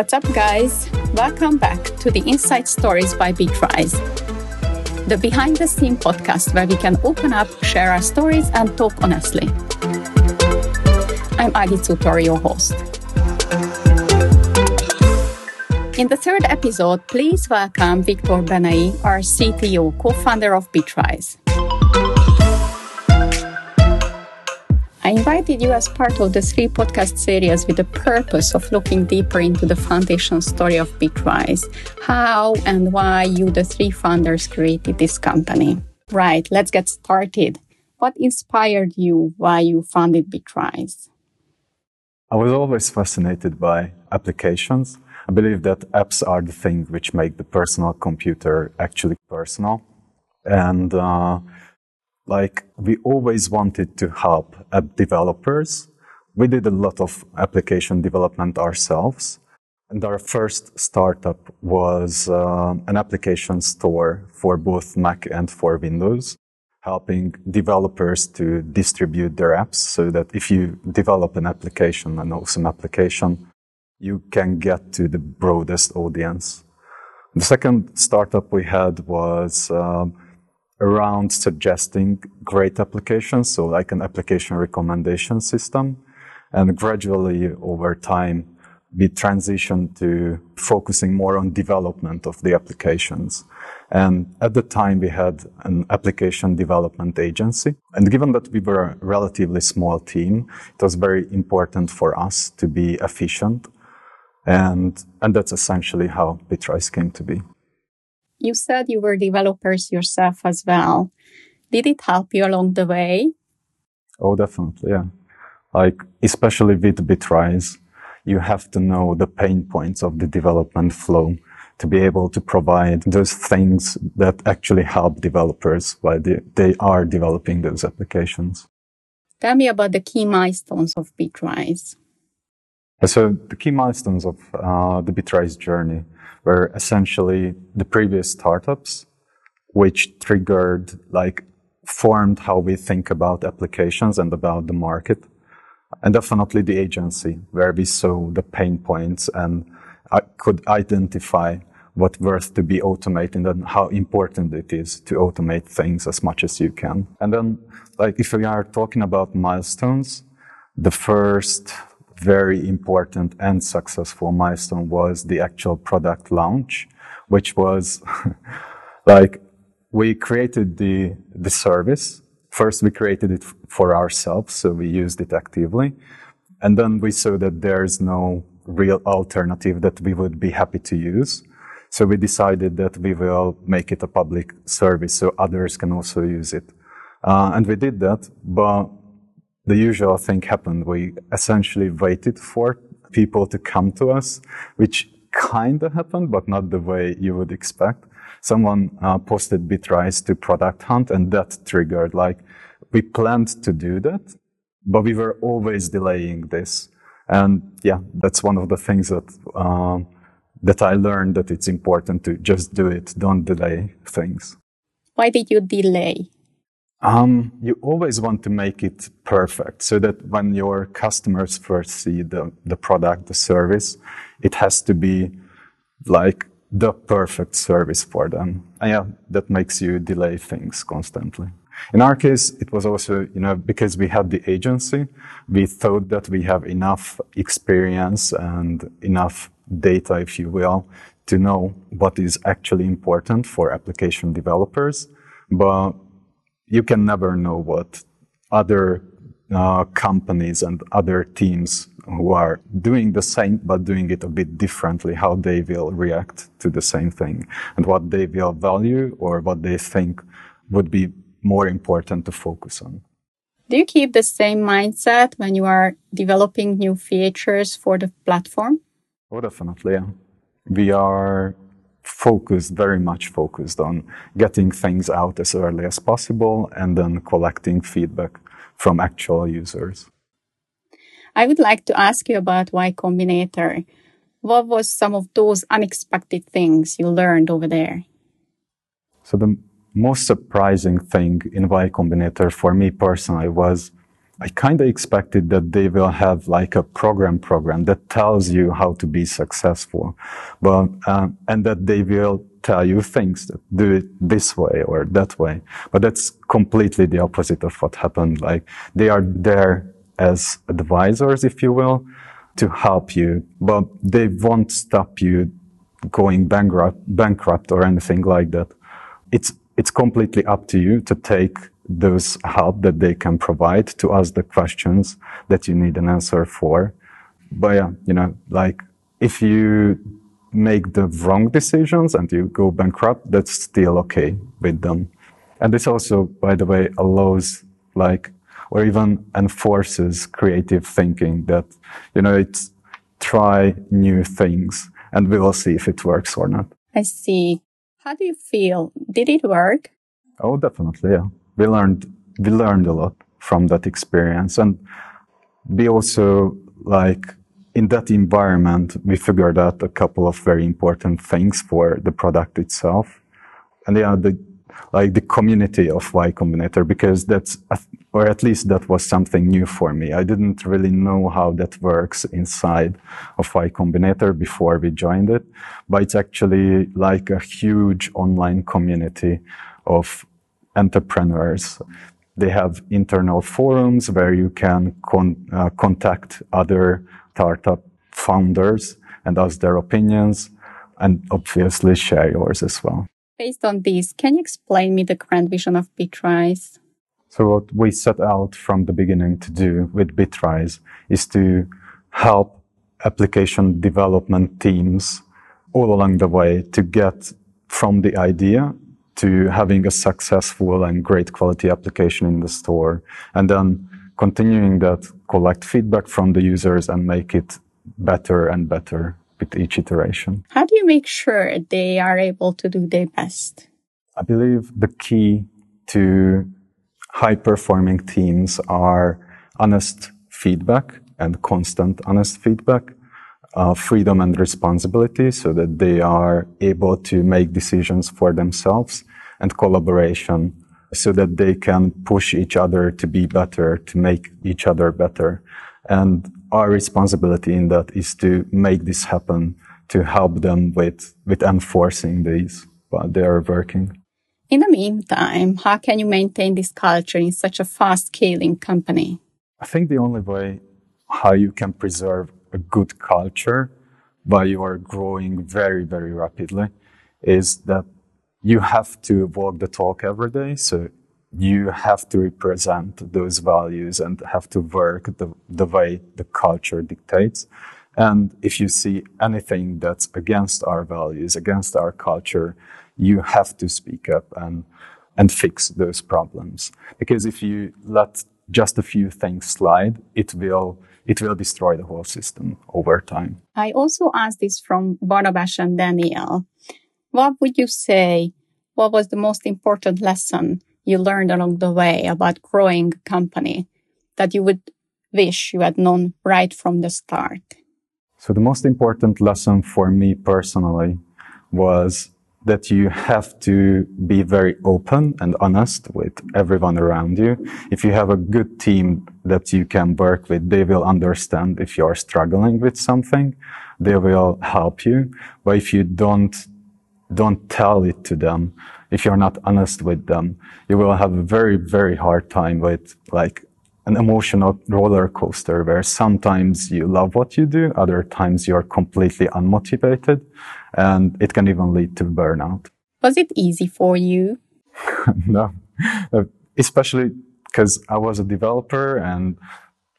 What's up, guys? Welcome back to the Inside Stories by Bitrise, the behind the scene podcast where we can open up, share our stories, and talk honestly. I'm Agi Tsutor, your host. In the third episode, please welcome Viktor Benei, our CTO, co founder of Bitrise. I invited you as part of the three podcast series with the purpose of looking deeper into the foundation story of Bitrise, how and why you, the three founders, created this company. Right, let's get started. What inspired you why you founded Bitrise? I was always fascinated by applications. I believe that apps are the thing which make the personal computer actually personal. And uh, like we always wanted to help app developers. We did a lot of application development ourselves. And our first startup was uh, an application store for both Mac and for Windows, helping developers to distribute their apps so that if you develop an application, an awesome application, you can get to the broadest audience. The second startup we had was um, around suggesting great applications, so like an application recommendation system. And gradually over time, we transitioned to focusing more on development of the applications. And at the time, we had an application development agency. And given that we were a relatively small team, it was very important for us to be efficient. And, and that's essentially how Bitrise came to be. You said you were developers yourself as well. Did it help you along the way? Oh, definitely, yeah. Like, especially with Bitrise, you have to know the pain points of the development flow to be able to provide those things that actually help developers while they, they are developing those applications. Tell me about the key milestones of Bitrise. So the key milestones of uh, the Bitrise journey were essentially the previous startups, which triggered, like, formed how we think about applications and about the market. And definitely the agency, where we saw the pain points and I could identify what worth to be automated and how important it is to automate things as much as you can. And then, like, if we are talking about milestones, the first very important and successful milestone was the actual product launch, which was like we created the, the service. First, we created it for ourselves, so we used it actively. And then we saw that there's no real alternative that we would be happy to use. So we decided that we will make it a public service so others can also use it. Uh, and we did that, but the usual thing happened. We essentially waited for people to come to us, which kind of happened, but not the way you would expect. Someone uh, posted Bitrise to Product Hunt, and that triggered like we planned to do that, but we were always delaying this. And yeah, that's one of the things that um, that I learned that it's important to just do it, don't delay things. Why did you delay? Um, you always want to make it perfect so that when your customers first see the, the product, the service, it has to be like the perfect service for them. And yeah, that makes you delay things constantly. In our case, it was also, you know, because we had the agency, we thought that we have enough experience and enough data, if you will, to know what is actually important for application developers. But you can never know what other uh, companies and other teams who are doing the same but doing it a bit differently, how they will react to the same thing and what they will value or what they think would be more important to focus on. Do you keep the same mindset when you are developing new features for the platform? Oh, definitely. Yeah. We are focused, very much focused on getting things out as early as possible and then collecting feedback from actual users. I would like to ask you about Y Combinator. What was some of those unexpected things you learned over there? So the most surprising thing in Y Combinator for me personally was I kind of expected that they will have like a program program that tells you how to be successful, but um, and that they will tell you things that do it this way or that way. But that's completely the opposite of what happened. Like they are there as advisors, if you will, to help you, but they won't stop you going bankrupt, bankrupt or anything like that. It's it's completely up to you to take those help that they can provide to ask the questions that you need an answer for. But yeah, you know, like if you make the wrong decisions and you go bankrupt, that's still okay with them. And this also, by the way, allows like, or even enforces creative thinking that, you know, it's try new things and we will see if it works or not. I see. How do you feel? Did it work? Oh, definitely. Yeah we learned we learned a lot from that experience. And we also like in that environment we figured out a couple of very important things for the product itself. And yeah the like the community of y combinator because that's or at least that was something new for me. I didn't really know how that works inside of y combinator before we joined it but it's actually like a huge online community of entrepreneurs. They have internal forums where you can con- uh, contact other startup founders and ask their opinions and obviously share yours as well. Based on this, can you explain me the grand vision of Bitrise? So what we set out from the beginning to do with Bitrise is to help application development teams all along the way to get from the idea to having a successful and great quality application in the store. And then continuing that, collect feedback from the users and make it better and better with each iteration. How do you make sure they are able to do their best? I believe the key to high performing teams are honest feedback and constant honest feedback uh, freedom and responsibility so that they are able to make decisions for themselves and collaboration so that they can push each other to be better, to make each other better. And our responsibility in that is to make this happen, to help them with, with enforcing these while they are working. In the meantime, how can you maintain this culture in such a fast scaling company? I think the only way how you can preserve a good culture while you are growing very, very rapidly is that you have to walk the talk every day. So you have to represent those values and have to work the, the way the culture dictates. And if you see anything that's against our values, against our culture, you have to speak up and, and fix those problems. Because if you let just a few things slide, it will it will destroy the whole system over time. I also asked this from Barnabas and Daniel. What would you say? What was the most important lesson you learned along the way about growing a company that you would wish you had known right from the start? So the most important lesson for me personally was that you have to be very open and honest with everyone around you. If you have a good team that you can work with, they will understand if you're struggling with something. They will help you. But if you don't, don't tell it to them, if you're not honest with them, you will have a very, very hard time with like an emotional roller coaster where sometimes you love what you do, other times you're completely unmotivated, and it can even lead to burnout. Was it easy for you? no, uh, especially because I was a developer and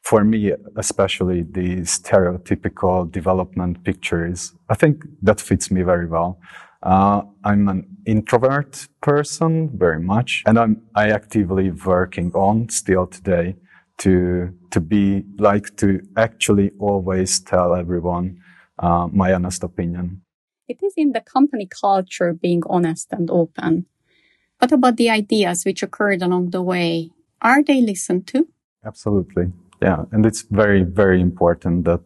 for me, especially the stereotypical development pictures, I think that fits me very well. Uh, I'm an introvert person very much, and I'm I actively working on still today to to be like to actually always tell everyone uh, my honest opinion. It is in the company culture being honest and open. What about the ideas which occurred along the way? Are they listened to? Absolutely, yeah, and it's very very important that,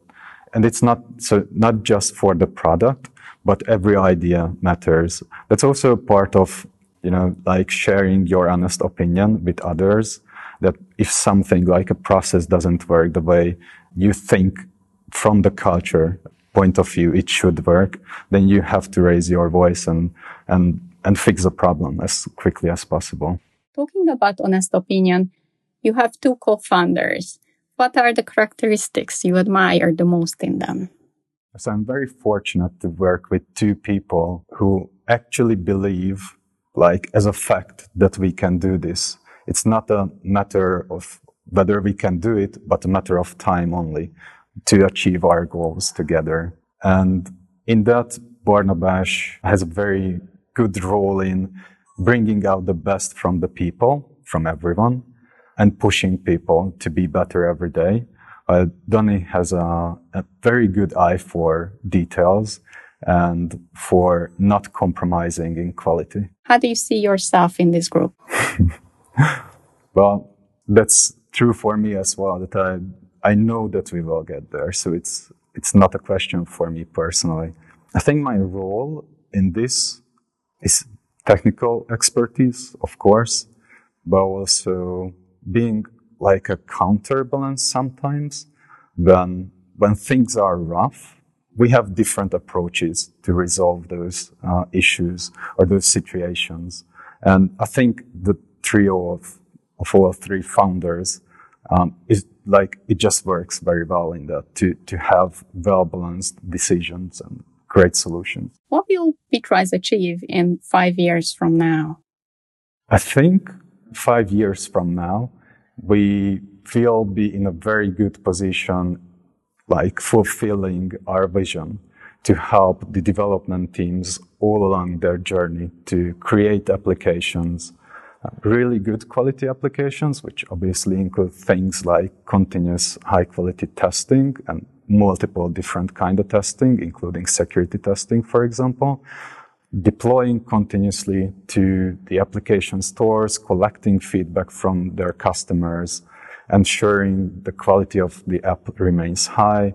and it's not so not just for the product, but every idea matters. That's also a part of you know like sharing your honest opinion with others that if something like a process doesn't work the way you think from the culture point of view it should work, then you have to raise your voice and, and, and fix the problem as quickly as possible. Talking about honest opinion, you have two co-founders. What are the characteristics you admire the most in them? So I'm very fortunate to work with two people who actually believe, like as a fact, that we can do this. It's not a matter of whether we can do it, but a matter of time only to achieve our goals together. And in that, Barnabas has a very good role in bringing out the best from the people, from everyone, and pushing people to be better every day. Uh, Dani has a, a, very good eye for details and for not compromising in quality. How do you see yourself in this group? well, that's true for me as well. That I I know that we will get there. So it's it's not a question for me personally. I think my role in this is technical expertise, of course, but also being like a counterbalance sometimes when when things are rough we have different approaches to resolve those uh, issues or those situations and i think the trio of, of all three founders um, is like it just works very well in that to to have well balanced decisions and great solutions. What will bitrise achieve in five years from now? I think five years from now, we will be in a very good position, like fulfilling our vision to help the development teams all along their journey to create applications, really good quality applications, which obviously include things like continuous high quality testing and multiple different kind of testing, including security testing, for example, deploying continuously to the application stores, collecting feedback from their customers, ensuring the quality of the app remains high.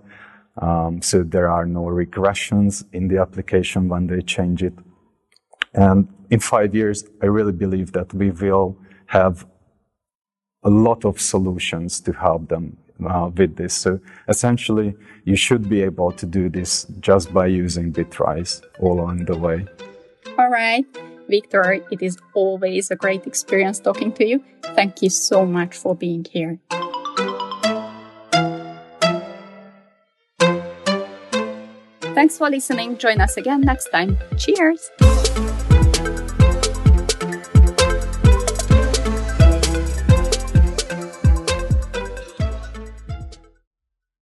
Um, so there are no regressions in the application when they change it. And in five years, I really believe that we will have a lot of solutions to help them uh, with this. So essentially, you should be able to do this just by using Bitrise all along the way. All right. Victor, it is always a great experience talking to you. Thank you so much for being here. Thanks for listening. Join us again next time. Cheers.